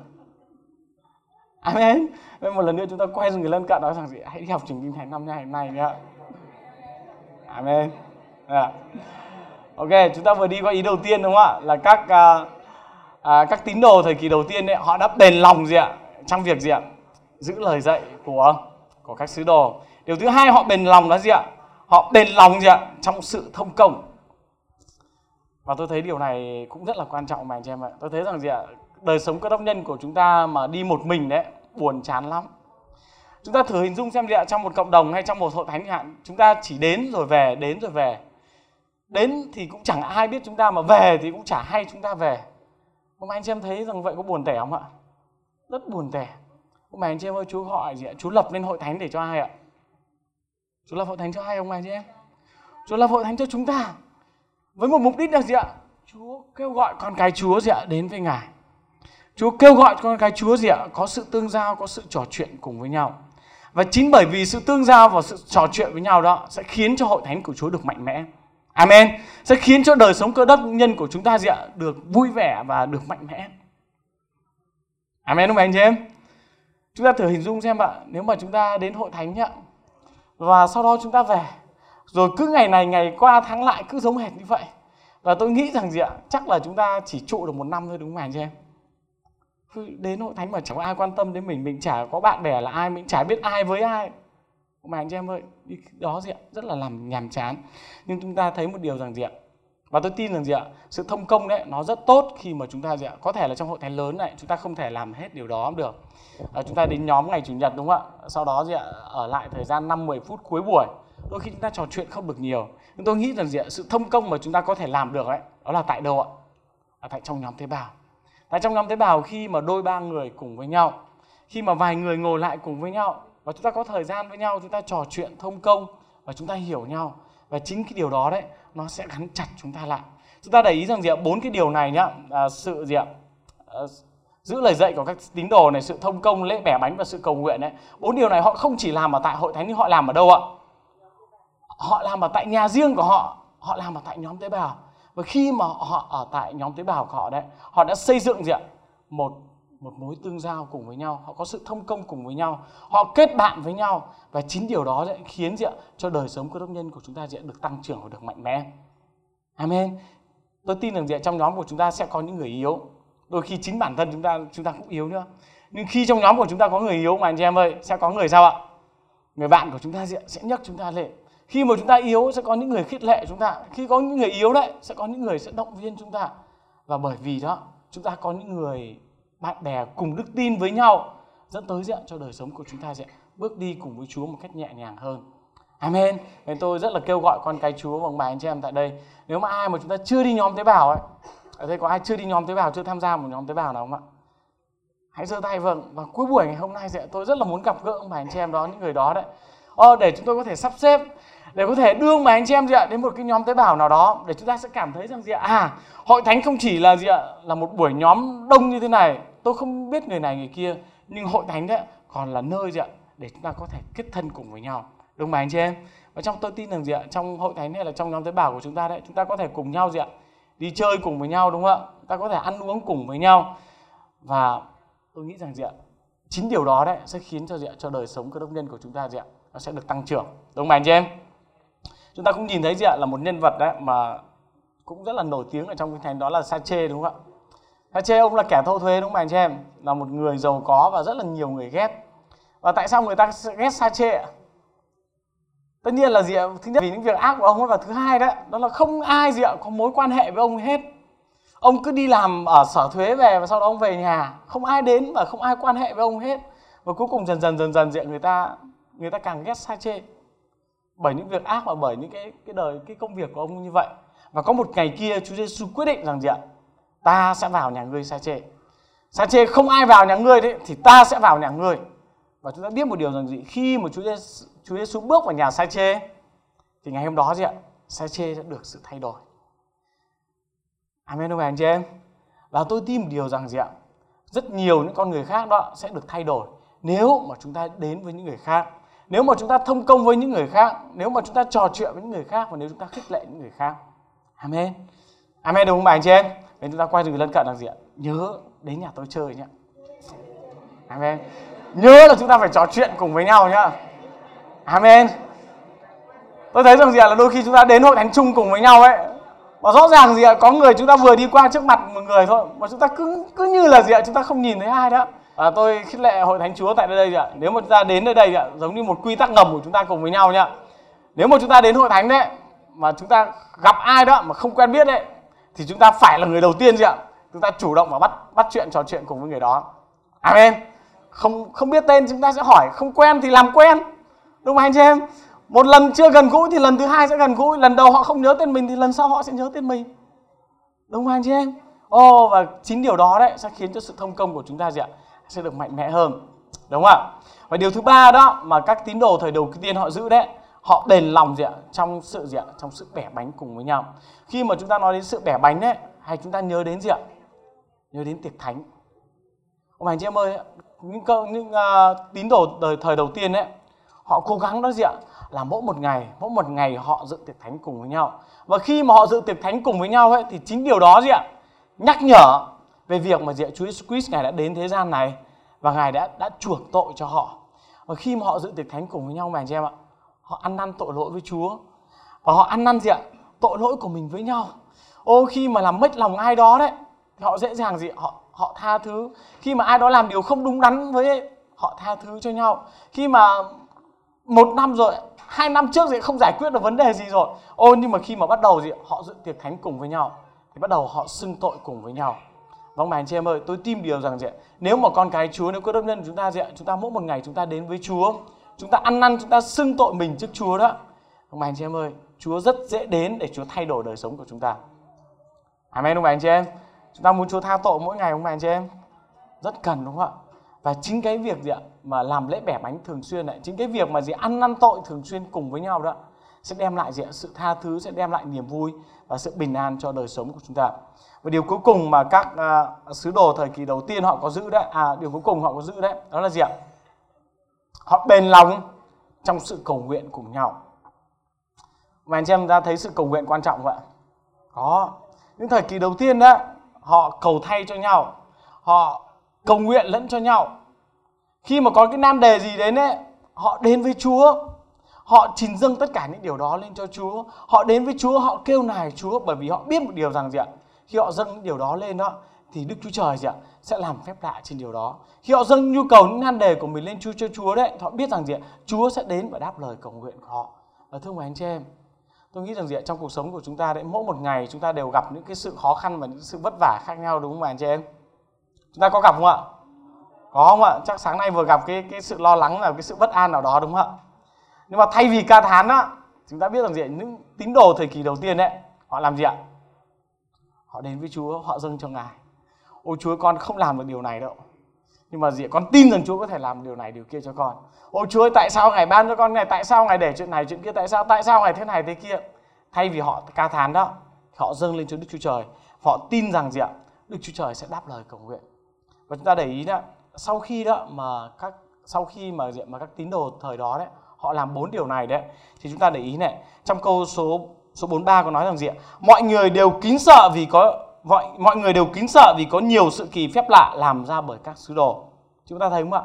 Amen. Nên một lần nữa chúng ta quay người lân cận nói rằng gì hãy đi học trường kinh thánh năm ngày này nhá. Amen. Yeah. ok chúng ta vừa đi qua ý đầu tiên đúng không ạ? Là các uh, uh, các tín đồ thời kỳ đầu tiên ấy, họ đã bền lòng gì ạ? Trong việc gì ạ? Giữ lời dạy của của các sứ đồ. Điều thứ hai, họ bền lòng là gì ạ? Họ bền lòng gì ạ? Trong sự thông công. Và tôi thấy điều này cũng rất là quan trọng mà anh chị em ạ. Tôi thấy rằng gì ạ? Đời sống cơ đốc nhân của chúng ta mà đi một mình đấy, buồn chán lắm. Chúng ta thử hình dung xem gì ạ? Trong một cộng đồng hay trong một hội thánh hạn, chúng ta chỉ đến rồi về, đến rồi về. Đến thì cũng chẳng ai biết chúng ta mà về thì cũng chả hay chúng ta về. Hôm anh chị em thấy rằng vậy có buồn tẻ không ạ? Rất buồn tẻ ông bà anh chị em ơi, chú gọi gì ạ? Chú lập lên hội thánh để cho ai ạ? Chú lập hội thánh cho ai ông anh chị em? Chú lập hội thánh cho chúng ta. Với một mục đích là gì ạ? Chúa kêu gọi con cái chúa gì ạ? Đến với ngài. Chúa kêu gọi con cái chúa gì ạ? Có sự tương giao, có sự trò chuyện cùng với nhau. Và chính bởi vì sự tương giao và sự trò chuyện với nhau đó, sẽ khiến cho hội thánh của chúa được mạnh mẽ. Amen. Sẽ khiến cho đời sống cơ đốc nhân của chúng ta gì ạ? Được vui vẻ và được mạnh mẽ. Amen không anh chị em? Chúng ta thử hình dung xem ạ nếu mà chúng ta đến hội thánh nhá, và sau đó chúng ta về, rồi cứ ngày này, ngày qua, tháng lại cứ giống hệt như vậy. Và tôi nghĩ rằng gì ạ? Chắc là chúng ta chỉ trụ được một năm thôi, đúng không anh chị em? Đến hội thánh mà chẳng ai quan tâm đến mình mình chả có bạn bè là ai, mình chả biết ai với ai. Mà anh chị em ơi đó gì ạ? Rất là làm nhàm chán. Nhưng chúng ta thấy một điều rằng gì ạ? Và tôi tin rằng gì ạ? Sự thông công đấy nó rất tốt khi mà chúng ta gì ạ? Có thể là trong hội thánh lớn này chúng ta không thể làm hết điều đó được. À, chúng ta đến nhóm ngày chủ nhật đúng không ạ? Sau đó gì ạ? Ở lại thời gian 5 10 phút cuối buổi. Đôi khi chúng ta trò chuyện không được nhiều. Nhưng tôi nghĩ rằng gì ạ? Sự thông công mà chúng ta có thể làm được đấy đó là tại đâu ạ? À, tại trong nhóm tế bào. Tại trong nhóm tế bào khi mà đôi ba người cùng với nhau khi mà vài người ngồi lại cùng với nhau và chúng ta có thời gian với nhau chúng ta trò chuyện thông công và chúng ta hiểu nhau và chính cái điều đó đấy nó sẽ gắn chặt chúng ta lại. Chúng ta để ý rằng gì ạ? Bốn cái điều này nhá à, sự gì ạ? À, giữ lời dạy của các tín đồ này sự thông công lễ bẻ bánh và sự cầu nguyện đấy. Bốn điều này họ không chỉ làm ở tại hội thánh nhưng họ làm ở đâu ạ? Họ làm ở tại nhà riêng của họ. Họ làm ở tại nhóm tế bào. Và khi mà họ ở tại nhóm tế bào của họ đấy họ đã xây dựng gì ạ? Một một mối tương giao cùng với nhau họ có sự thông công cùng với nhau họ kết bạn với nhau. Và chính điều đó sẽ khiến gì cho đời sống cơ đốc nhân của chúng ta sẽ được tăng trưởng và được mạnh mẽ. Amen. Tôi tin rằng gì trong nhóm của chúng ta sẽ có những người yếu. Đôi khi chính bản thân chúng ta chúng ta cũng yếu nữa. Nhưng khi trong nhóm của chúng ta có người yếu mà anh chị em ơi sẽ có người sao ạ? Người bạn của chúng ta sẽ, sẽ nhắc chúng ta lên. Khi mà chúng ta yếu sẽ có những người khích lệ chúng ta. Khi có những người yếu đấy sẽ có những người sẽ động viên chúng ta. Và bởi vì đó chúng ta có những người bạn bè cùng đức tin với nhau dẫn tới diện cho đời sống của chúng ta sẽ bước đi cùng với Chúa một cách nhẹ nhàng hơn. Amen. Nên tôi rất là kêu gọi con cái Chúa và ông bà anh chị em tại đây. Nếu mà ai mà chúng ta chưa đi nhóm tế bào ấy, ở đây có ai chưa đi nhóm tế bào, chưa tham gia một nhóm tế bào nào không ạ? Hãy giơ tay vâng. Và cuối buổi ngày hôm nay sẽ tôi rất là muốn gặp gỡ ông bà anh chị em đó, những người đó đấy. Ờ, để chúng tôi có thể sắp xếp để có thể đưa mà anh chị em gì ạ đến một cái nhóm tế bào nào đó để chúng ta sẽ cảm thấy rằng gì ạ à hội thánh không chỉ là gì ạ là một buổi nhóm đông như thế này tôi không biết người này, người kia, nhưng hội thánh đấy còn là nơi gì ạ, để chúng ta có thể kết thân cùng với nhau. Đúng không anh chị em? Và trong tôi tin rằng gì ạ, trong hội thánh hay là trong nhóm tế bào của chúng ta đấy, chúng ta có thể cùng nhau gì ạ, đi chơi cùng với nhau, đúng không ạ? Ta có thể ăn uống cùng với nhau. Và tôi nghĩ rằng gì ạ, chính điều đó đấy sẽ khiến cho gì ạ, cho đời sống cơ đốc nhân của chúng ta gì ạ, nó sẽ được tăng trưởng. Đúng không anh chị em? Chúng ta cũng nhìn thấy gì ạ, là một nhân vật đấy mà cũng rất là nổi tiếng ở trong kinh thánh, đó là Sache đúng không ạ? Sache ông là kẻ thâu thuế đúng không anh chị em? Là một người giàu có và rất là nhiều người ghét. Và tại sao người ta ghét Sache ạ? Tất nhiên là gì ạ? Thứ nhất, vì những việc ác của ông ấy. Và thứ hai đó đó là không ai gì ạ có mối quan hệ với ông hết. Ông cứ đi làm ở sở thuế về và sau đó ông về nhà. Không ai đến và không ai quan hệ với ông hết. Và cuối cùng dần dần dần dần diện người ta người ta càng ghét Sa-chê bởi những việc ác và bởi những cái cái đời, cái công việc của ông như vậy. Và có một ngày kia Chúa Giêsu quyết định rằng gì ạ? Ta sẽ vào nhà ngươi sa chê. Sa chê không ai vào nhà ngươi đấy thì ta sẽ vào nhà ngươi. Và chúng ta biết một điều rằng gì? Khi mà Chúa Giêsu, Chúa Giêsu bước vào nhà sa chê thì ngày hôm đó gì ạ? Sa chê sẽ được sự thay đổi. Amen không anh chị em? Và tôi tin một điều rằng gì ạ? Rất nhiều những con người khác đó sẽ được thay đổi nếu mà chúng ta đến với những người khác. Nếu mà chúng ta thông công với những người khác nếu mà chúng ta trò chuyện với những người khác và nếu chúng ta khích lệ những người khác. Amen. Amen đúng không bà anh chị em? Nên chúng ta quay từ lân cận là gì ạ? Nhớ đến nhà tôi chơi nhé amen. Nhớ là chúng ta phải trò chuyện cùng với nhau nhá. Amen. Tôi thấy rằng gì ạ? Là đôi khi chúng ta đến hội thánh chung cùng với nhau ấy và rõ ràng gì ạ? Có người chúng ta vừa đi qua trước mặt một người thôi mà chúng ta cứ cứ như là gì ạ? Chúng ta không nhìn thấy ai đó. À, tôi khích lệ hội thánh chúa tại đây ạ. Nếu mà chúng ta đến nơi đây ạ giống như một quy tắc ngầm của chúng ta cùng với nhau nhá. Nếu mà chúng ta đến hội thánh đấy mà chúng ta gặp ai đó mà không quen biết đấy thì chúng ta phải là người đầu tiên gì ạ. Chúng ta chủ động và bắt bắt chuyện trò chuyện cùng với người đó. Amen. Không không biết tên chúng ta sẽ hỏi. Không quen thì làm quen. Đúng không anh chị em? Một lần chưa gần gũi thì lần thứ hai sẽ gần gũi. Lần đầu họ không nhớ tên mình thì lần sau họ sẽ nhớ tên mình. Đúng không anh chị em? Ô oh, và chính điều đó đấy sẽ khiến cho sự thông công của chúng ta gì ạ? Sẽ được mạnh mẽ hơn. Đúng không ạ? Và điều thứ ba đó mà các tín đồ thời đầu tiên họ giữ đấy họ bền lòng gì ạ? Trong sự gì ạ? Trong sự bẻ bánh cùng với nhau. Khi mà chúng ta nói đến sự bẻ bánh đấy hay chúng ta nhớ đến gì ạ? Nhớ đến tiệc thánh. Ông anh chị em ơi những câu những uh, tín đồ đời thời đầu tiên đấy họ cố gắng đó gì ạ? Là mỗi một ngày mỗi một ngày họ dự tiệc thánh cùng với nhau. Và khi mà họ dự tiệc thánh cùng với nhau ấy thì chính điều đó gì ạ? Nhắc nhở về việc mà Chúa Jesus Christ ngài đã đến thế gian này và ngài đã đã chuộc tội cho họ. Và khi mà họ dự tiệc thánh cùng với nhau mà anh chị em ạ họ ăn năn tội lỗi với Chúa. Và họ ăn năn gì ạ? Tội lỗi của mình với nhau. Ô khi mà làm mất lòng ai đó đấy họ dễ dàng gì họ họ tha thứ. Khi mà ai đó làm điều không đúng đắn với họ tha thứ cho nhau. Khi mà một năm rồi hai năm trước thì không giải quyết được vấn đề gì rồi. Ô nhưng mà khi mà bắt đầu gì họ dự tiệc thánh cùng với nhau thì bắt đầu họ xưng tội cùng với nhau. Vâng bà anh chị em ơi, tôi tin điều rằng gì Nếu mà con cái Chúa, nếu cơ đốc nhân chúng ta gì Chúng ta mỗi một ngày chúng ta đến với Chúa Chúng ta ăn năn, chúng ta xưng tội mình trước Chúa đó. Ông bà anh chị em ơi, Chúa rất dễ đến để Chúa thay đổi đời sống của chúng ta. Amen ông bà anh chị em. Chúng ta muốn Chúa tha tội mỗi ngày không bà anh chị em. Rất cần đúng không ạ? Và chính cái việc gì ạ? Mà làm lễ bẻ bánh thường xuyên này chính cái việc mà gì ăn năn tội thường xuyên cùng với nhau đó sẽ đem lại gì ạ? Sự tha thứ sẽ đem lại niềm vui và sự bình an cho đời sống của chúng ta. Và điều cuối cùng mà các à, sứ đồ thời kỳ đầu tiên họ có giữ đấy à điều cuối cùng họ có giữ đấy đó là gì ạ? Họ bền lòng trong sự cầu nguyện cùng nhau. Và anh chị em ta thấy sự cầu nguyện quan trọng không ạ? Có. Những thời kỳ đầu tiên đó họ cầu thay cho nhau. Họ cầu nguyện lẫn cho nhau. Khi mà có cái nan đề gì đến ấy, họ đến với Chúa. Họ trình dâng tất cả những điều đó lên cho Chúa. Họ đến với Chúa, họ kêu nài Chúa bởi vì họ biết một điều rằng gì ạ? Khi họ dâng những điều đó lên đó thì Đức Chúa Trời gì ạ, sẽ làm phép lạ trên điều đó. Khi họ dâng nhu cầu những nan đề của mình lên Chúa, cho Chúa đấy họ biết rằng gì ạ, Chúa sẽ đến và đáp lời cầu nguyện của họ. Và thưa quý anh chị em, tôi nghĩ rằng gì ạ, trong cuộc sống của chúng ta đấy, mỗi một ngày chúng ta đều gặp những cái sự khó khăn và những sự vất vả khác nhau, đúng không anh chị em? Chúng ta có gặp không ạ? Có không ạ? Chắc sáng nay vừa gặp cái cái sự lo lắng và cái sự bất an nào đó, đúng không ạ? Nhưng mà thay vì ca thán á, chúng ta biết rằng gì ạ, những tín đồ thời kỳ đầu tiên đấy, họ làm gì ạ? Họ đến với Chúa, họ dâng cho ngài ôi Chúa con không làm được điều này đâu. Nhưng mà gì con tin rằng Chúa có thể làm điều này điều kia cho con. Ôi Chúa ơi, tại sao ngài ban cho con này? Tại sao ngài để chuyện này chuyện kia? Tại sao tại sao ngài thế này thế kia? Thay vì họ ca thán đó họ dâng lên cho Đức Chúa Trời. Họ tin rằng gì ạ? Đức Chúa Trời sẽ đáp lời cầu nguyện. Và chúng ta để ý đó sau khi đó mà các sau khi mà diện mà các tín đồ thời đó đấy họ làm bốn điều này đấy thì chúng ta để ý này. Trong câu số số 43 có nói rằng gì ạ? Mọi người đều kính sợ vì có mọi mọi người đều kính sợ vì có nhiều sự kỳ phép lạ làm ra bởi các sứ đồ. Chúng ta thấy không ạ?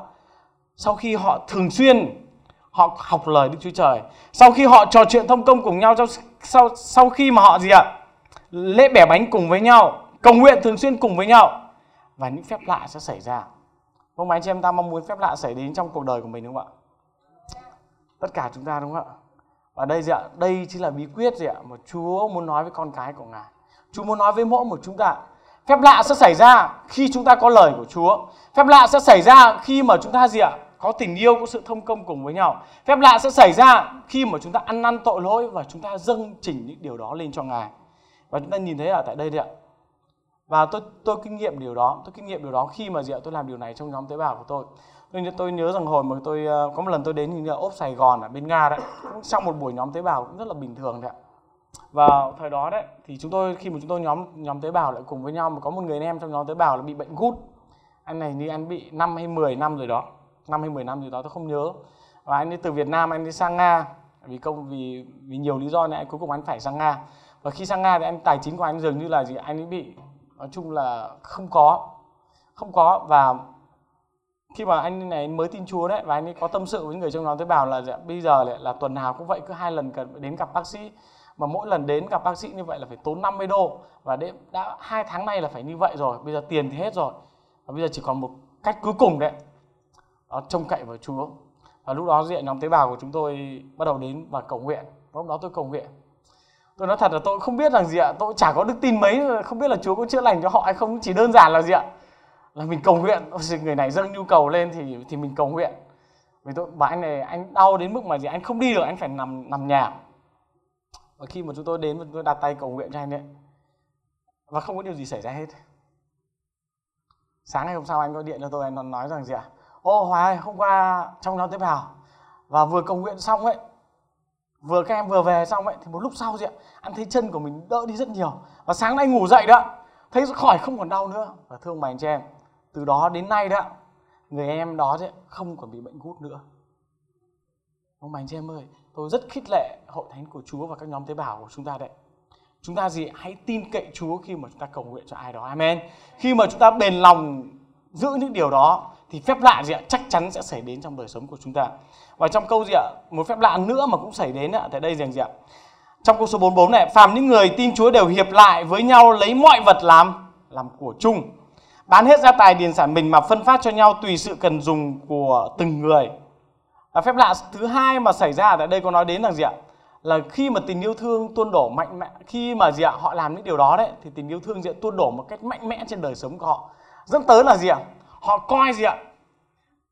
Sau khi họ thường xuyên, họ học lời Đức Chúa Trời, sau khi họ trò chuyện thông công cùng nhau, sau sau sau khi mà họ gì ạ? Lễ bẻ bánh cùng với nhau, cầu nguyện thường xuyên cùng với nhau, và những phép lạ sẽ xảy ra. Không anh chị em ta mong muốn phép lạ xảy đến trong cuộc đời của mình đúng không ạ? Tất cả chúng ta đúng không ạ? Và đây gì ạ? Đây chính là bí quyết gì ạ? Mà Chúa muốn nói với con cái của ngài. Chúa muốn nói với mỗi một chúng ta, phép lạ sẽ xảy ra khi chúng ta có lời của Chúa. Phép lạ sẽ xảy ra khi mà chúng ta gì ạ? Có tình yêu, có sự thông công cùng với nhau. Phép lạ sẽ xảy ra khi mà chúng ta ăn năn tội lỗi và chúng ta dâng chỉnh những điều đó lên cho ngài. Và chúng ta nhìn thấy ở tại đây đấy ạ. Và tôi tôi kinh nghiệm điều đó, tôi kinh nghiệm điều đó khi mà gì ạ? Tôi làm điều này trong nhóm tế bào của tôi. Tôi nhớ tôi nhớ rằng hồi mà tôi ờ, có một lần tôi đến hình như là ốp Sài Gòn ở bên Nga đấy. Sau trong một buổi nhóm tế bào cũng rất là bình thường đấy ạ và thời đó đấy, thì chúng tôi, khi mà chúng tôi nhóm nhóm tế bào lại cùng với nhau mà có một người anh em trong nhóm tế bào là bị bệnh gút. Anh này như anh bị 5 hay 10 năm rồi đó 5 hay 10 năm rồi đó, tôi không nhớ. Và anh ấy từ Việt Nam, anh đi sang Nga. Vì công, vì vì nhiều lý do này anh cuối cùng anh phải sang Nga. Và khi sang Nga thì anh, tài chính của anh dường như là gì, anh ấy bị, nói chung là không có không có. Và khi mà anh này mới tin Chúa đấy, và anh ấy có tâm sự với người trong nhóm tế bào là, bây giờ lại là tuần nào cũng vậy, cứ hai lần cần đến gặp bác sĩ mà mỗi lần đến gặp bác sĩ như vậy là phải tốn 50 đô. Và đến đã hai tháng nay là phải như vậy rồi. Bây giờ tiền thì hết rồi. Và bây giờ chỉ còn một cách cuối cùng đấy. Đó, trông cậy vào Chúa. Và lúc đó diện nhóm tế bào của chúng tôi bắt đầu đến và cầu nguyện. Lúc đó tôi cầu nguyện. Tôi nói thật là tôi không biết rằng gì ạ. Tôi chả có đức tin mấy. Không biết là Chúa có chữa lành cho họ hay không. Chỉ đơn giản là gì ạ? Là mình cầu nguyện. Người này dâng nhu cầu lên thì thì mình cầu nguyện. Vì tôi, bà anh này, anh đau đến mức mà gì? Anh không đi được. Anh phải nằm nằm nhà và khi mà chúng tôi đến và chúng tôi đặt tay cầu nguyện cho anh ấy, và không có điều gì xảy ra hết. Sáng ngày hôm sau anh gọi điện cho tôi, anh nói rằng gì ạ? Ô hoài hôm qua trong nhóm tế bào và vừa cầu nguyện xong ấy, vừa các em vừa về xong ấy, thì một lúc sau gì ạ, anh thấy chân của mình đỡ đi rất nhiều. Và sáng nay ngủ dậy đó, thấy khỏi không còn đau nữa. Và thương bà anh chị em, từ đó đến nay đó, người em đó chứ không còn bị bệnh gút nữa. Ông bà anh chị em ơi tôi rất khích lệ hội thánh của Chúa và các nhóm tế bào của chúng ta đấy. Chúng ta gì hãy tin cậy Chúa khi mà chúng ta cầu nguyện cho ai đó. Amen. Khi mà chúng ta bền lòng giữ những điều đó, thì phép lạ gì ạ? Chắc chắn sẽ xảy đến trong đời sống của chúng ta. Và trong câu gì ạ? Một phép lạ nữa mà cũng xảy đến ạ, tại đây rằng gì ạ? Trong câu số 44 này, phàm những người tin Chúa đều hiệp lại với nhau lấy mọi vật làm làm của chung. Bán hết gia tài, điền sản mình mà phân phát cho nhau tùy sự cần dùng của từng người và phép lạ thứ hai mà xảy ra tại đây có nói đến là gì ạ? Là khi mà tình yêu thương tuôn đổ mạnh mẽ, khi mà gì ạ, họ làm những điều đó đấy, thì tình yêu thương sẽ tuôn đổ một cách mạnh mẽ trên đời sống của họ. Dẫn tới là gì ạ? Họ coi gì ạ?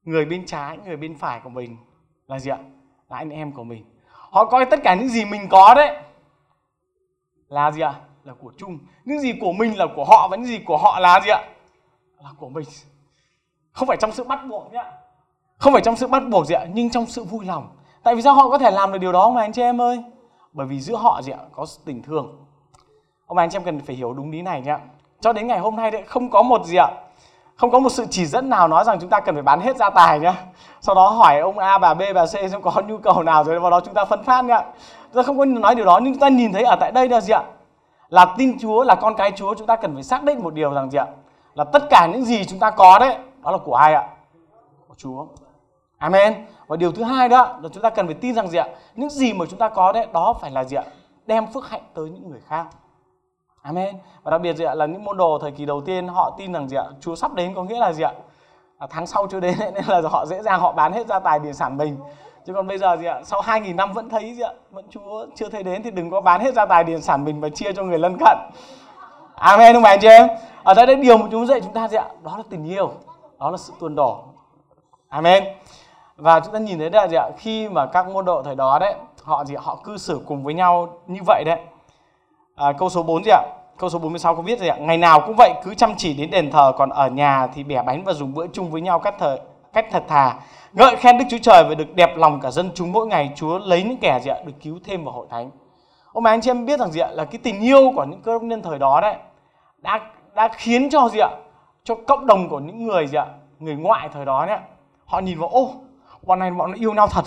Người bên trái, người bên phải của mình là gì ạ? Là anh em của mình. Họ coi tất cả những gì mình có đấy là gì ạ? Là của chung. Những gì của mình là của họ và những gì của họ là gì ạ? Là của mình. Không phải trong sự bắt buộc nhá không phải trong sự bắt buộc gì ạ, nhưng trong sự vui lòng. Tại vì sao họ có thể làm được điều đó mà anh chị em ơi? Bởi vì giữa họ gì ạ, có tình thương. Ông bà anh chị em cần phải hiểu đúng lý này nhá cho đến ngày hôm nay đấy, không có một gì ạ. Không có một sự chỉ dẫn nào nói rằng chúng ta cần phải bán hết gia tài nhá sau đó hỏi ông A, bà B, bà C xem có nhu cầu nào rồi, vào đó chúng ta phân phát nhá chúng ta không có nói điều đó, nhưng chúng ta nhìn thấy ở tại đây là gì ạ? Là tin Chúa, là con cái Chúa, chúng ta cần phải xác định một điều rằng gì ạ? Là tất cả những gì chúng ta có đấy, đó là của ai ạ? Của Chúa. Amen. Và điều thứ hai đó là chúng ta cần phải tin rằng gì ạ? Những gì mà chúng ta có đấy đó phải là gì ạ? Đem phước hạnh tới những người khác. Amen. Và đặc biệt gì ạ? Là những môn đồ thời kỳ đầu tiên họ tin rằng gì ạ? Chúa sắp đến có nghĩa là gì ạ? À, tháng sau chưa đến nên là họ dễ dàng họ bán hết gia tài địa sản mình. Chứ còn bây giờ gì ạ? Sau 2.000 năm vẫn thấy gì ạ? Vẫn Chúa chưa thấy đến thì đừng có bán hết gia tài địa sản mình và chia cho người lân cận. Amen không phải anh chị em. Ở đây đấy điều mà chúng dạy chúng ta gì ạ? Đó là tình yêu. Đó là sự tuôn đổ. Amen và chúng ta nhìn thấy là gì ạ? Khi mà các môn độ thời đó đấy họ gì họ cư xử cùng với nhau như vậy đấy. À, câu số 4 gì ạ? Câu số 46 có viết gì ạ? Ngày nào cũng vậy cứ chăm chỉ đến đền thờ còn ở nhà thì bẻ bánh và dùng bữa chung với nhau cách thời cách thật thà. Ngợi khen đức chúa trời và được đẹp lòng cả dân chúng mỗi ngày chúa lấy những kẻ gì ạ? Được cứu thêm vào hội thánh. Ông mà anh chị em biết rằng gì ạ? Là cái tình yêu của những cơ đốc nhân thời đó đấy đã đã khiến cho gì ạ? Cho cộng đồng của những người gì ạ? Người ngoại thời đó nhé họ nhìn vào ô bọn này bọn nó yêu nhau thật.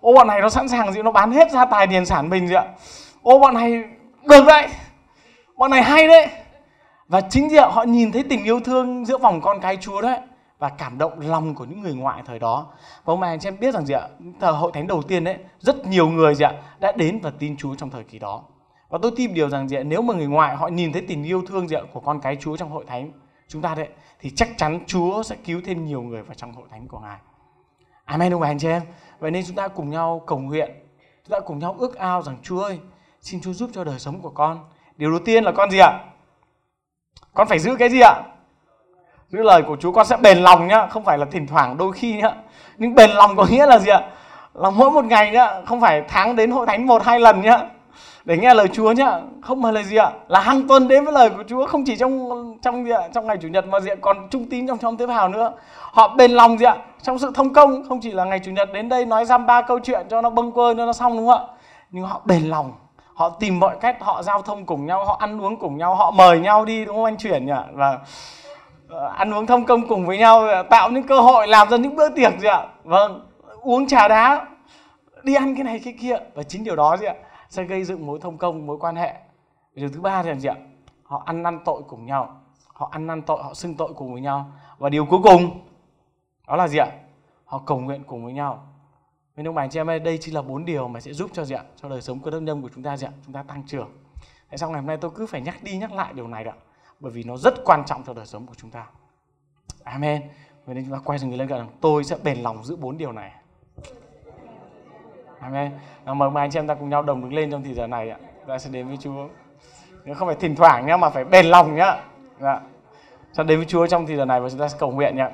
Ô, bọn này nó sẵn sàng gì, nó bán hết gia tài điền sản mình gì ạ? Ô, bọn này được đấy. Bọn này hay đấy. Và chính gì ạ? Họ nhìn thấy tình yêu thương giữa vòng con cái chúa đấy và cảm động lòng của những người ngoại thời đó. Và ông bà anh chị em biết rằng gì ạ? Thời hội thánh đầu tiên đấy, rất nhiều người gì ạ, đã đến và tin chúa trong thời kỳ đó. Và tôi tin điều rằng gì ạ? Nếu mà người ngoại họ nhìn thấy tình yêu thương gì ạ, của con cái chúa trong hội thánh chúng ta đấy, thì chắc chắn chúa sẽ cứu thêm nhiều người vào trong hội thánh của ngài. Amen ông bà anh chị em. Vậy nên chúng ta cùng nhau cầu nguyện, chúng ta cùng nhau ước ao rằng Chúa ơi, xin Chúa giúp cho đời sống của con. Điều đầu tiên là con gì ạ? Con phải giữ cái gì ạ? Giữ lời của Chúa con sẽ bền lòng nhá, không phải là thỉnh thoảng đôi khi nhá. Nhưng bền lòng có nghĩa là gì ạ? Là mỗi một ngày nhá, không phải tháng đến hội thánh một hai lần nhá để nghe lời Chúa nhá. Không phải là gì ạ. Là hàng tuần đến với lời của Chúa, không chỉ trong trong gì ạ, trong ngày chủ nhật mà diện còn trung tín trong trong tế bào nữa. Họ bền lòng gì ạ, trong sự thông công. Không chỉ là ngày chủ nhật đến đây nói dăm ba câu chuyện cho nó bâng quơ, cho nó xong, đúng không ạ? Nhưng họ bền lòng. Họ tìm mọi cách, họ giao thông cùng nhau, họ ăn uống cùng nhau, họ mời nhau đi, đúng không anh chuyển nhỉ? Và ờ, ăn uống thông công cùng với nhau ờ, tạo những cơ hội, làm ra những bữa tiệc gì ạ? Vâng uống trà đá, đi ăn cái này cái kia. Và chính điều đó gì ạ sẽ gây dựng mối thông công, mối quan hệ. Điều thứ ba là gì ạ, họ ăn năn tội cùng nhau. Họ ăn năn tội, họ xưng tội cùng với nhau. Và điều cuối cùng, đó là gì ạ? Họ cầu nguyện cùng với nhau. Nên ông bà chị em ơi đây chính là bốn điều mà sẽ giúp cho gì ạ? Cho đời sống cơ đốc nhân của chúng ta gì ạ? Chúng ta tăng trưởng. Tại sao ngày hôm nay tôi cứ phải nhắc đi nhắc lại điều này ạ? Bởi vì nó rất quan trọng cho đời sống của chúng ta. Amen. Vậy nên chúng ta quay sang người lên gần tôi sẽ bền lòng giữ bốn điều này. À, ok Nào, ờ, mời anh chị em ta cùng nhau đồng đứng lên trong thời giờ này ạ. Ta sẽ đến với Chúa. Nhưng không phải thỉnh thoảng nhá mà phải bền lòng nhá. Dạ. ta đến với Chúa trong thời giờ này và chúng ta sẽ cầu nguyện nhá.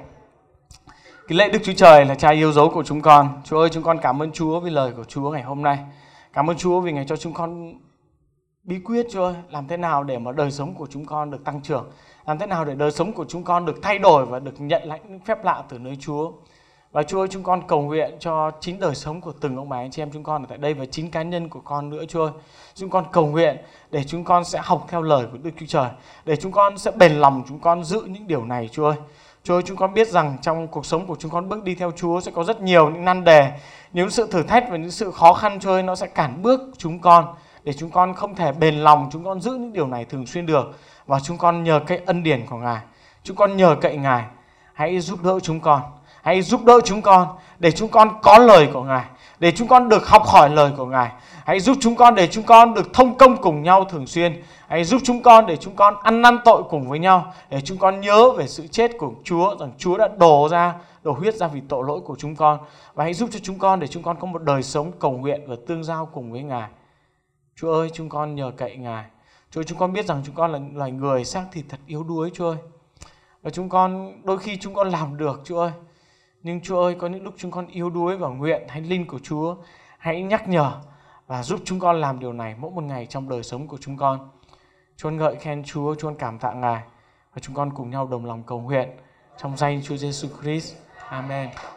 Cái lễ Đức Chúa Trời là cha yêu dấu của chúng con. Chúa ơi, chúng con cảm ơn Chúa vì lời của Chúa ngày hôm nay. Cảm ơn Chúa vì ngày cho chúng con bí quyết Chúa ơi, làm thế nào để mà đời sống của chúng con được tăng trưởng, làm thế nào để đời sống của chúng con được thay đổi và được nhận lãnh những phép lạ từ nơi Chúa. Và Chúa ơi, chúng con cầu nguyện cho chính đời sống của từng ông bà anh chị em chúng con ở tại đây và chính cá nhân của con nữa Chúa ơi. Chúng con cầu nguyện để chúng con sẽ học theo lời của Đức Chúa Trời, để chúng con sẽ bền lòng chúng con giữ những điều này Chúa ơi. Chúa ơi, chúng con biết rằng trong cuộc sống của chúng con bước đi theo Chúa sẽ có rất nhiều những nan đề, những sự thử thách và những sự khó khăn Chúa ơi, nó sẽ cản bước chúng con để chúng con không thể bền lòng chúng con giữ những điều này thường xuyên được và chúng con nhờ cái ân điển của Ngài. Chúng con nhờ cậy Ngài hãy giúp đỡ chúng con Hãy giúp đỡ chúng con để chúng con có lời của Ngài, để chúng con được học hỏi lời của Ngài. Hãy giúp chúng con để chúng con được thông công cùng nhau thường xuyên. Hãy giúp chúng con để chúng con ăn năn tội cùng với nhau, để chúng con nhớ về sự chết của Chúa, rằng Chúa đã đổ ra, đổ huyết ra vì tội lỗi của chúng con. Và hãy giúp cho chúng con để chúng con có một đời sống cầu nguyện và tương giao cùng với Ngài. Chúa ơi, chúng con nhờ cậy Ngài. Chúa chúng con biết rằng chúng con là loài người xác thịt thật yếu đuối Chúa ơi. Và chúng con đôi khi chúng con làm được Chúa ơi nhưng Chúa ơi, có những lúc chúng con yếu đuối và nguyện Thánh Linh của Chúa hãy nhắc nhở và giúp chúng con làm điều này mỗi một ngày trong đời sống của chúng con. Chúa ngợi khen Chúa, Chúa cảm tạ Ngài và chúng con cùng nhau đồng lòng cầu nguyện trong danh Chúa Giêsu Christ. Amen.